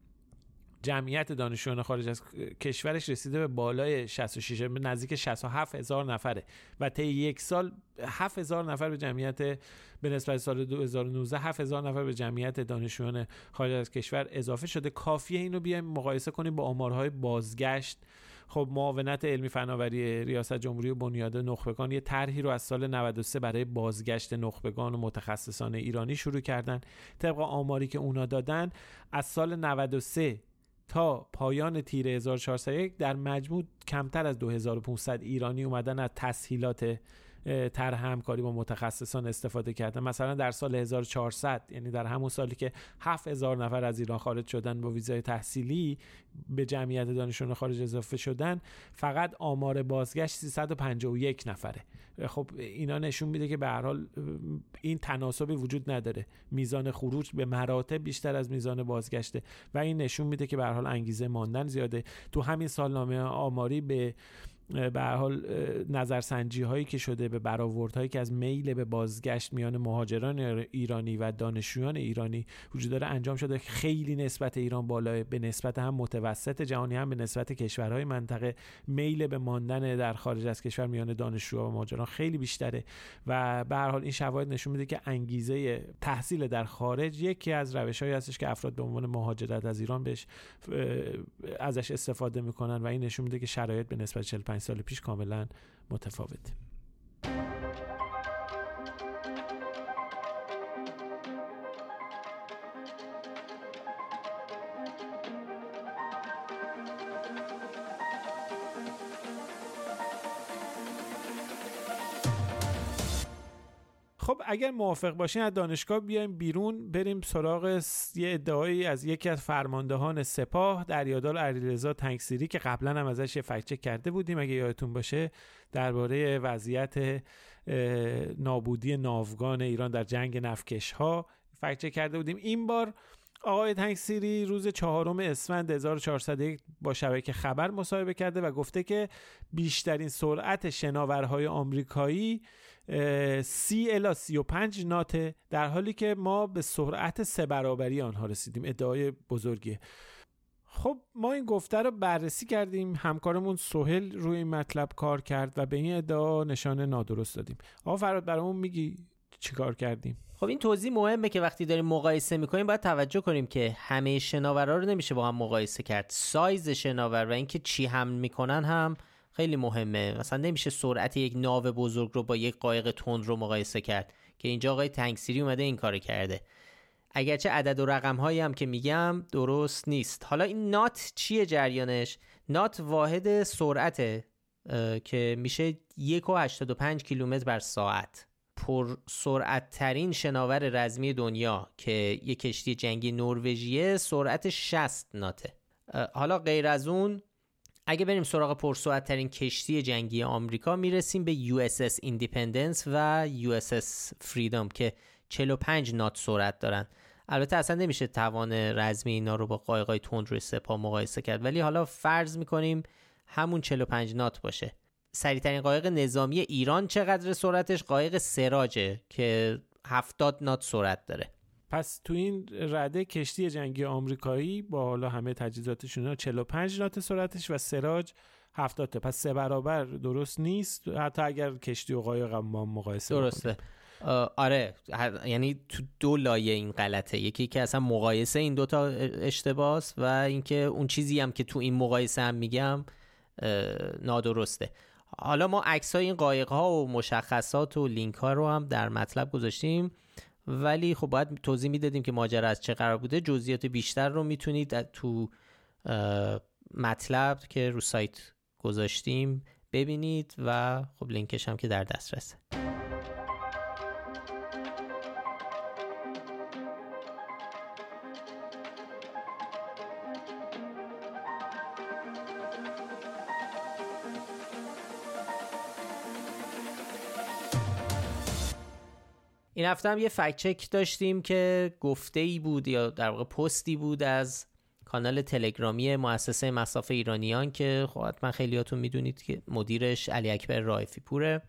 جمعیت دانشجویان خارج از کشورش رسیده به بالای 66 به نزدیک 67 هزار نفره. و طی یک سال 7 هزار نفر به جمعیت به نسبت سال 2019 7 هزار نفر به جمعیت دانشجویان خارج از کشور اضافه شده. کافیه اینو بیایم مقایسه کنیم با آمارهای بازگشت. خب معاونت علمی فناوری ریاست جمهوری و بنیاد نخبگان یه طرحی رو از سال 93 برای بازگشت نخبگان و متخصصان ایرانی شروع کردن. طبق آماری که اونا دادن از سال 93 تا پایان تیر 1401 در مجموع کمتر از 2500 ایرانی اومدن از تسهیلات طرح همکاری با متخصصان استفاده کردن. مثلا در سال 1400 یعنی در همون سالی که 7000 نفر از ایران خارج شدن با ویزای تحصیلی به جمعیت دانشجویان خارج اضافه شدن فقط آمار بازگشت 351 نفره. خب اینا نشون میده که به هر حال این تناسبی وجود نداره. میزان خروج به مراتب بیشتر از میزان بازگشته و این نشون میده که به هر حال انگیزه ماندن زیاده. تو همین سالنامه آماری به به حال نظرسنجی هایی که شده به برآورد هایی که از میل به بازگشت میان مهاجران ایرانی و دانشجویان ایرانی وجود داره انجام شده. خیلی نسبت ایران بالا به نسبت هم متوسط جهانی هم به نسبت کشورهای منطقه. میل به ماندن در خارج از کشور میان دانشجوها و مهاجران خیلی بیشتره. و به هر حال این شواهد نشون میده که انگیزه تحصیل در خارج یکی از روشهایی هستش که افراد به عنوان مهاجرت از ایران بهش ازش استفاده می‌کنن. و این نشون میده که شرایط به نسبت 45 سال پیش کاملا متفاوته. اگر موافق باشین از دانشگاه بیایم بیرون بریم سراغ یه ادعایی از یکی از فرماندهان سپاه دریادال علیرضا تنگسیری که قبلا هم ازش یه فکچک کرده بودیم. اگه یادتون باشه درباره وضعیت نابودی ناوگان ایران در جنگ نفکش ها فکچک کرده بودیم. این بار آقای تنگسیری روز چهارم اسفند 1401 با شبکه خبر مصاحبه کرده و گفته که بیشترین سرعت شناورهای آمریکایی سی الا سی و پنج ناته در حالی که ما به سرعت سه برابری آنها رسیدیم. ادعای بزرگیه. خب ما این گفته رو بررسی کردیم. همکارمون سهل روی این مطلب کار کرد و به این ادعا نشان نادرست دادیم. آقا فراد برامون میگی؟ چیکار کردیم؟ خب این توضیح مهمه که وقتی داریم مقایسه می‌کنیم باید توجه کنیم که همه شناورا رو نمیشه با هم مقایسه کرد. سایز شناور و اینکه چی هم می‌کنن هم خیلی مهمه. مثلا نمیشه سرعت یک ناو بزرگ رو با یک قایق تند رو مقایسه کرد که اینجا آقای تنگسیری اومده این کار کرده. اگرچه عدد و رقم هایی هم که میگم درست نیست. حالا این نات چیه جریانش؟ نات واحد سرعته که میشه 1.85 کیلومتر بر ساعت. پر سرعت ترین شناور رزمی دنیا که یک کشتی جنگی نروژیه سرعت 60 ناته. حالا غیر از اون اگه بریم سراغ پرسرعت ترین کشتی جنگی آمریکا می‌رسیم به USS Independence و USS Freedom که 45 نات سرعت دارن. البته اصلا نمیشه توان رزمی اینا رو با قایقای تند روی سپاه مقایسه کرد ولی حالا فرض می‌کنیم همون 45 نات باشه. سریعترین قایق نظامی ایران چقدر سرعتش؟ قایق سراجه که 70 نات سرعت داره. پس تو این رده کشتی جنگی آمریکایی با حالا همه تجهیزاتشون 45 نات سرعتش و سراج 70 تا. پس سه برابر درست نیست؟ حتی اگر کشتی و قایق ما مقایسه درسته. آره یعنی تو دو لایه این غلطه. یکی که اصلا مقایسه این دوتا اشتباس و اینکه اون چیزی هم که تو این مقایسه هم میگم نادرسته. حالا ما عکس این قایق ها و مشخصات و لینک ها رو هم در مطلب گذاشتیم. ولی خب باید توضیح می‌دادیم که ماجرا از چه قرار بوده. جزئیات بیشتر رو می‌تونید تو مطلب که رو سایت گذاشتیم ببینید و خب لینکش هم که در دسترسه. این هفته هم یه فکت چک داشتیم که گفته ای بود یا در واقع پستی بود از کانال تلگرامی مؤسسه مساف ایرانیان که خب حتما خیلیاتون می‌دونید که مدیرش علی اکبر رایفی پوره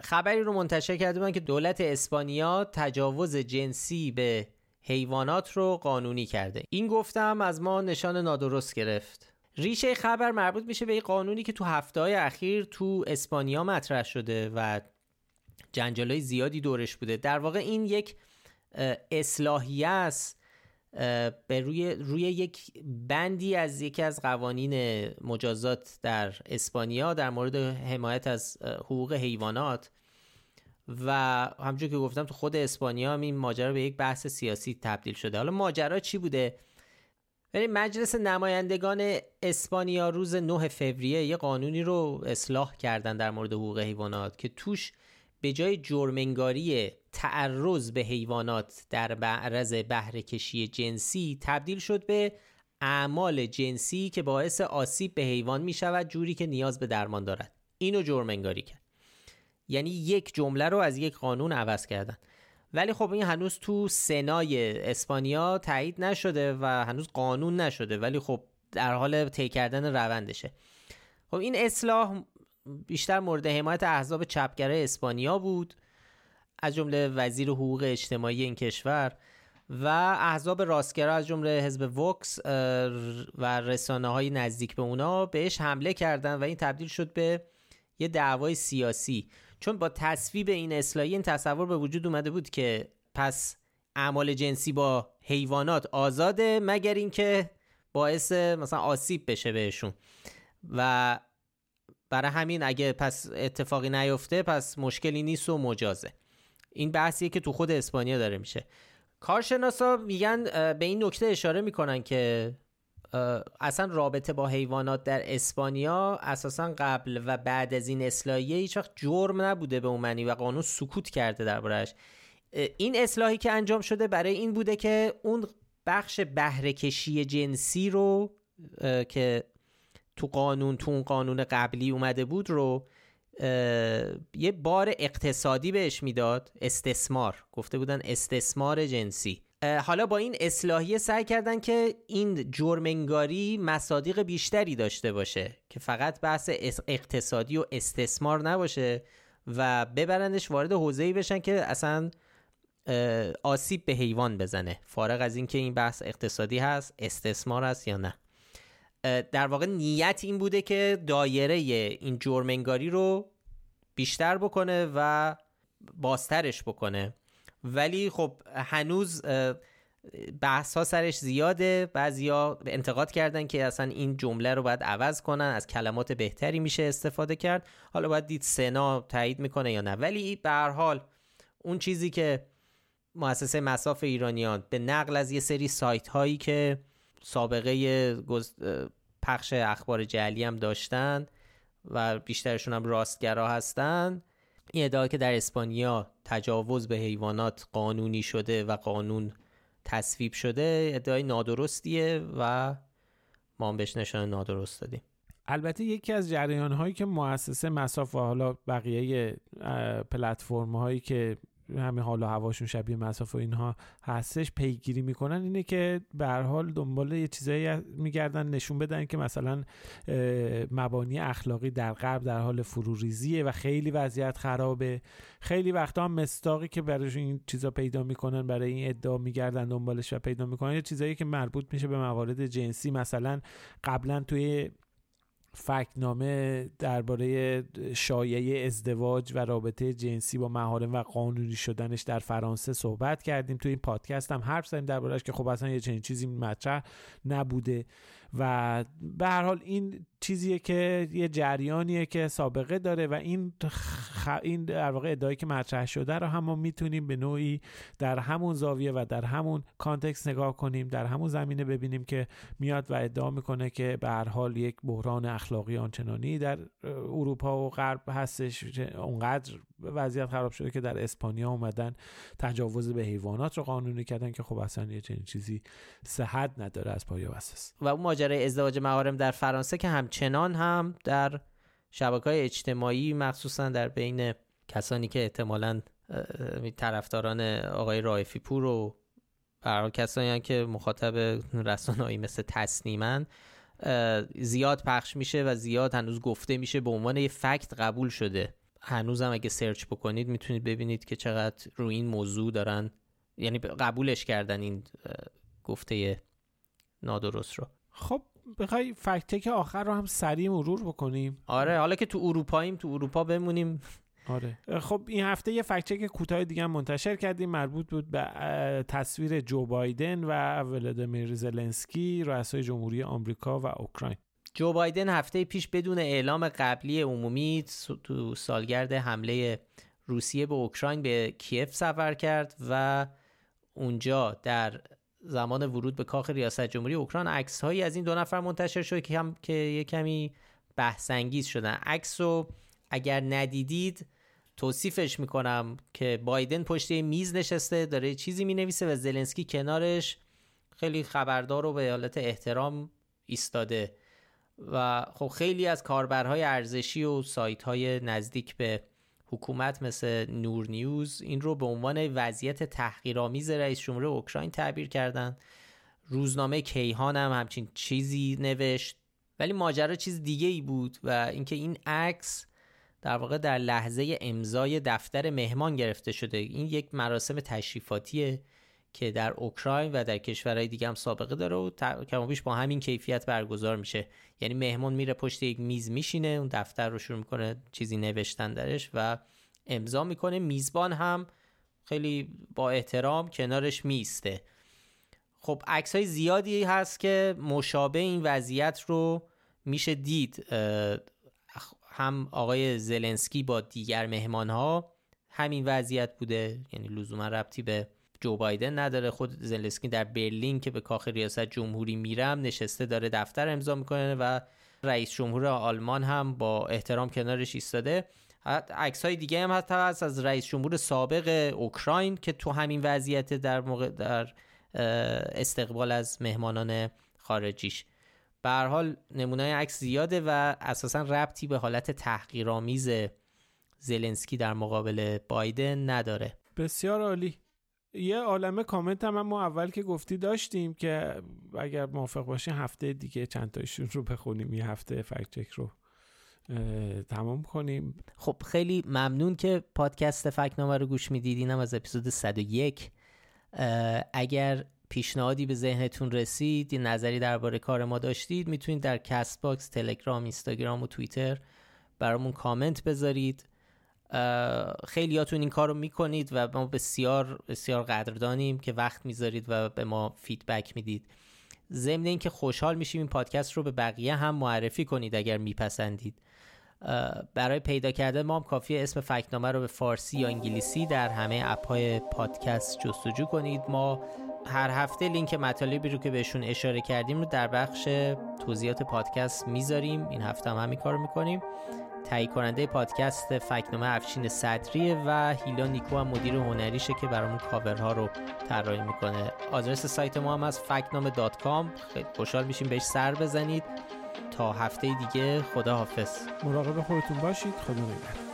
خبری رو منتشر کرده بودن که دولت اسپانیا تجاوز جنسی به حیوانات رو قانونی کرده. این گفتم از ما نشان نادرست گرفت. ریشه خبر مربوط میشه به این قانونی که تو هفته های اخیر تو اسپانیا مطرح شده و جنجالای زیادی دورش بوده. در واقع این یک اصلاحیه است به روی, روی یک بندی از یکی از قوانین مجازات در اسپانیا در مورد حمایت از حقوق حیوانات. و همچون که گفتم تو خود اسپانیا هم این ماجرا به یک بحث سیاسی تبدیل شده. حالا ماجرا چی بوده؟ ولی مجلس نمایندگان اسپانیا روز 9 فوریه یه قانونی رو اصلاح کردن در مورد حقوق حیوانات که توش به جای جرمنگاری تعرض به حیوانات در معرض بهره کشی جنسی تبدیل شد به اعمال جنسی که باعث آسیب به حیوان می شود جوری که نیاز به درمان دارد. اینو جرمنگاری کرد. یعنی یک جمله رو از یک قانون عوض کردن. ولی خب این هنوز تو سنای اسپانیا تایید نشده و هنوز قانون نشده ولی خب در حال طی کردن روندشه. خب این اصلاح بیشتر مورد حمایت احزاب چپگرای اسپانیا بود از جمله وزیر حقوق اجتماعی این کشور و احزاب راستگرا از جمله حزب وکس و رسانه های نزدیک به اونا بهش حمله کردن و این تبدیل شد به یه دعوای سیاسی. چون با تصویب این اصلاحی این تصور به وجود اومده بود که پس اعمال جنسی با حیوانات آزاده مگر اینکه باعث مثلا آسیب بشه بهشون. و برای همین اگه پس اتفاقی نیفته پس مشکلی نیست و مجازه. این بحثیه که تو خود اسپانیا داره میشه. کارشناسا میگن به این نکته اشاره می‌کنن که اصلا رابطه با حیوانات در اسپانیا اساسا قبل و بعد از این اصلاحیه هیچ وقت جرم نبوده به اون و قانون سکوت کرده دربارش این اصلاحی که انجام شده برای این بوده که اون بخش بهره کشی جنسی رو که تو قانون تو اون قانون قبلی اومده بود رو یه بار اقتصادی بهش می‌داد استثمار. گفته بودن استثمار جنسی. حالا با این اصلاحیه سعی کردن که این جرمنگاری مصادیق بیشتری داشته باشه که فقط بحث اقتصادی و استثمار نباشه و ببرندش وارد حوزه‌ای بشن که اصلا آسیب به حیوان بزنه. فارغ از اینکه این بحث اقتصادی هست استثمار هست یا نه. در واقع نیت این بوده که دایره این جرمنگاری رو بیشتر بکنه و بازترش بکنه. ولی خب هنوز بحث ها سرش زیاده. بعضیا انتقاد کردن که اصلا این جمله رو باید عوض کنن از کلمات بهتری میشه استفاده کرد. حالا باید دید سنا تایید می‌کنه یا نه. ولی به هر حال اون چیزی که مؤسسه مساف ایرانیان به نقل از یه سری سایت هایی که سابقه پخش اخبار جعلی هم داشتن و بیشترشون هم راستگرا هستن. این ادعا که در اسپانیا تجاوز به حیوانات قانونی شده و قانون تصویب شده ادعای نادرستیه و ما هم بهش نشان نادرست دادیم. البته یکی از جریان هایی که مؤسسه مساف و حالا بقیه پلتفرم هایی که همه حال و هواشون شبیه مساف و اینها هستش پیگیری می‌کنن. اینه که به حال دنبال یه چیزایی میگردن نشون بدن که مثلا مبانی اخلاقی در غرب در حال فروریزیه و خیلی وضعیت خرابه. خیلی وقتا هم مستاقی که برای این چیزا پیدا می‌کنن برای این ادعا میگردن دنبالش و پیدا می‌کنن. یه چیزایی که مربوط میشه به موارد جنسی مثلا قبلا توی فکنامه درباره شایعه ازدواج و رابطه جنسی با محارم و قانونی شدنش در فرانسه صحبت کردیم. تو این پادکست هم حرف زدیم دربارهش که خب اصلا یه چنین چیزی مطرح نبوده و به هر حال این چیزیه که یه جریانیه که سابقه داره و این خ... این در واقع ادعایی که مطرح شده رو هم ما می‌تونیم به نوعی در همون زاویه و در همون کانتکست نگاه کنیم در همون زمینه ببینیم که میاد و ادعا می‌کنه که به هر حال یک بحران اخلاقی آنچنانی در اروپا و غرب هستش اونقدر وضعیت خراب شده که در اسپانیا اومدن تجاوز به حیوانات رو قانونی کردن که خب اصلا یه چنین چیزی صحت نداره از پایه و و اون ماجرای ازدواج محارم در فرانسه که همچنان هم در شبکه های اجتماعی مخصوصا در بین کسانی که احتمالا طرفداران آقای رایفی پور و برای کسانی هم که مخاطب رسانه‌ای مثل تصنیمن زیاد پخش میشه و زیاد هنوز گفته میشه به عنوان یه فکت قبول شده. هنوزم اگه سرچ بکنید می‌تونید ببینید که چقدر روی این موضوع دارن یعنی قبولش کردن این گفته نادرست رو. خب بخوای فکت آخر رو هم سریع مرور بکنیم؟ آره حالا که تو اروپاییم تو اروپا بمونیم. آره. خب این هفته یه فکت کوتاه دیگه منتشر کردیم. مربوط بود به تصویر جو بایدن و ولادیمیر زلنسکی رؤسای جمهوری آمریکا و اوکراین. جو بایدن هفته پیش بدون اعلام قبلی عمومی تو سالگرد حمله روسیه به اوکراین به کیف سفر کرد و اونجا در زمان ورود به کاخ ریاست جمهوری اوکراین عکس هایی از این دو نفر منتشر شد که هم که یه کمی بحث انگیز شدن. عکس رو اگر ندیدید توصیفش می‌کنم که بایدن پشت میز نشسته داره چیزی می‌نویسه و زلنسکی کنارش خیلی خبردار و به حالت احترام ایستاده. و خب خیلی از کاربرهای ارزشی و سایت های نزدیک به حکومت مثل نور نیوز این رو به عنوان وضعیت تحقیرآمیز رئیس جمهور اوکراین تعبیر کردن. روزنامه کیهان هم همچین چیزی نوشت. ولی ماجرا چیز دیگه ای بود و اینکه این عکس در واقع در لحظه امضای دفتر مهمان گرفته شده. این یک مراسم تشریفاتیه. که در اوکراین و در کشورهای دیگه هم سابقه داره و کم بیش با همین کیفیت برگزار میشه. یعنی مهمان میره پشت یک میز میشینه اون دفتر رو شروع می‌کنه چیزی نوشتن درش و امضا می‌کنه. میزبان هم خیلی با احترام کنارش میسته خب عکس های زیادی هست که مشابه این وضعیت رو میشه دید. هم آقای زلنسکی با دیگر مهمان ها همین وضعیت بوده. یعنی لزوما ربطی به جو بایدن نداره. خود زلنسکی در برلین که به کاخ ریاست جمهوری میرم نشسته داره دفتر امضا می‌کنه و رئیس جمهور آلمان هم با احترام کنارش ایستاده. عکس های دیگه هم هست از رئیس جمهور سابق اوکراین که تو همین وضعیت در موقع در استقبال از مهمانان خارجیش. به هر حال نمونه عکس زیاده و اساسا ربطی به حالت تحقیرآمیز زلنسکی در مقابل بایدن نداره. بسیار عالی. یه عالمه کامنت هم, ما اول که گفتی داشتیم که اگر موافق باشه هفته دیگه چند تایشون رو بخونیم یه هفته فکت رو تمام کنیم. خب خیلی ممنون که پادکست فکنامه رو گوش می‌دید. از اپیزود 101 اگر پیشنهادی به ذهنتون رسید یه نظری درباره کار ما داشتید می‌تونید در کست باکس تلگرام اینستاگرام و توییتر برامون کامنت بذارید. خیلیاتون این کار رو می‌کنید و ما بسیار بسیار قدردانیم که وقت می‌ذارید و به ما feedback می‌دید. ضمن اینکه خوشحال میشیم این پادکست رو به بقیه هم معرفی کنید اگر میپسندید. برای پیدا کردن ما هم کافیه اسم فکنامه رو به فارسی یا انگلیسی در همه اپ های پادکست جستجو کنید. ما هر هفته لینک مطالبی رو که بهشون اشاره کردیم رو در بخش توضیحات پادکست می‌ذاریم. این هفته هم همین کار می‌کنیم. تهیه کننده پادکست فکنامه افشین صدریه و هیلا نیکو هم مدیر هنریشه که برامون کاورها رو طراحی می‌کنه. آدرس سایت ما هم از فکنامه dot com. خوشحال میشیم بهش سر بزنید. تا هفته دیگه خدا حافظ مراقب خودتون باشید. خدا نگهدار.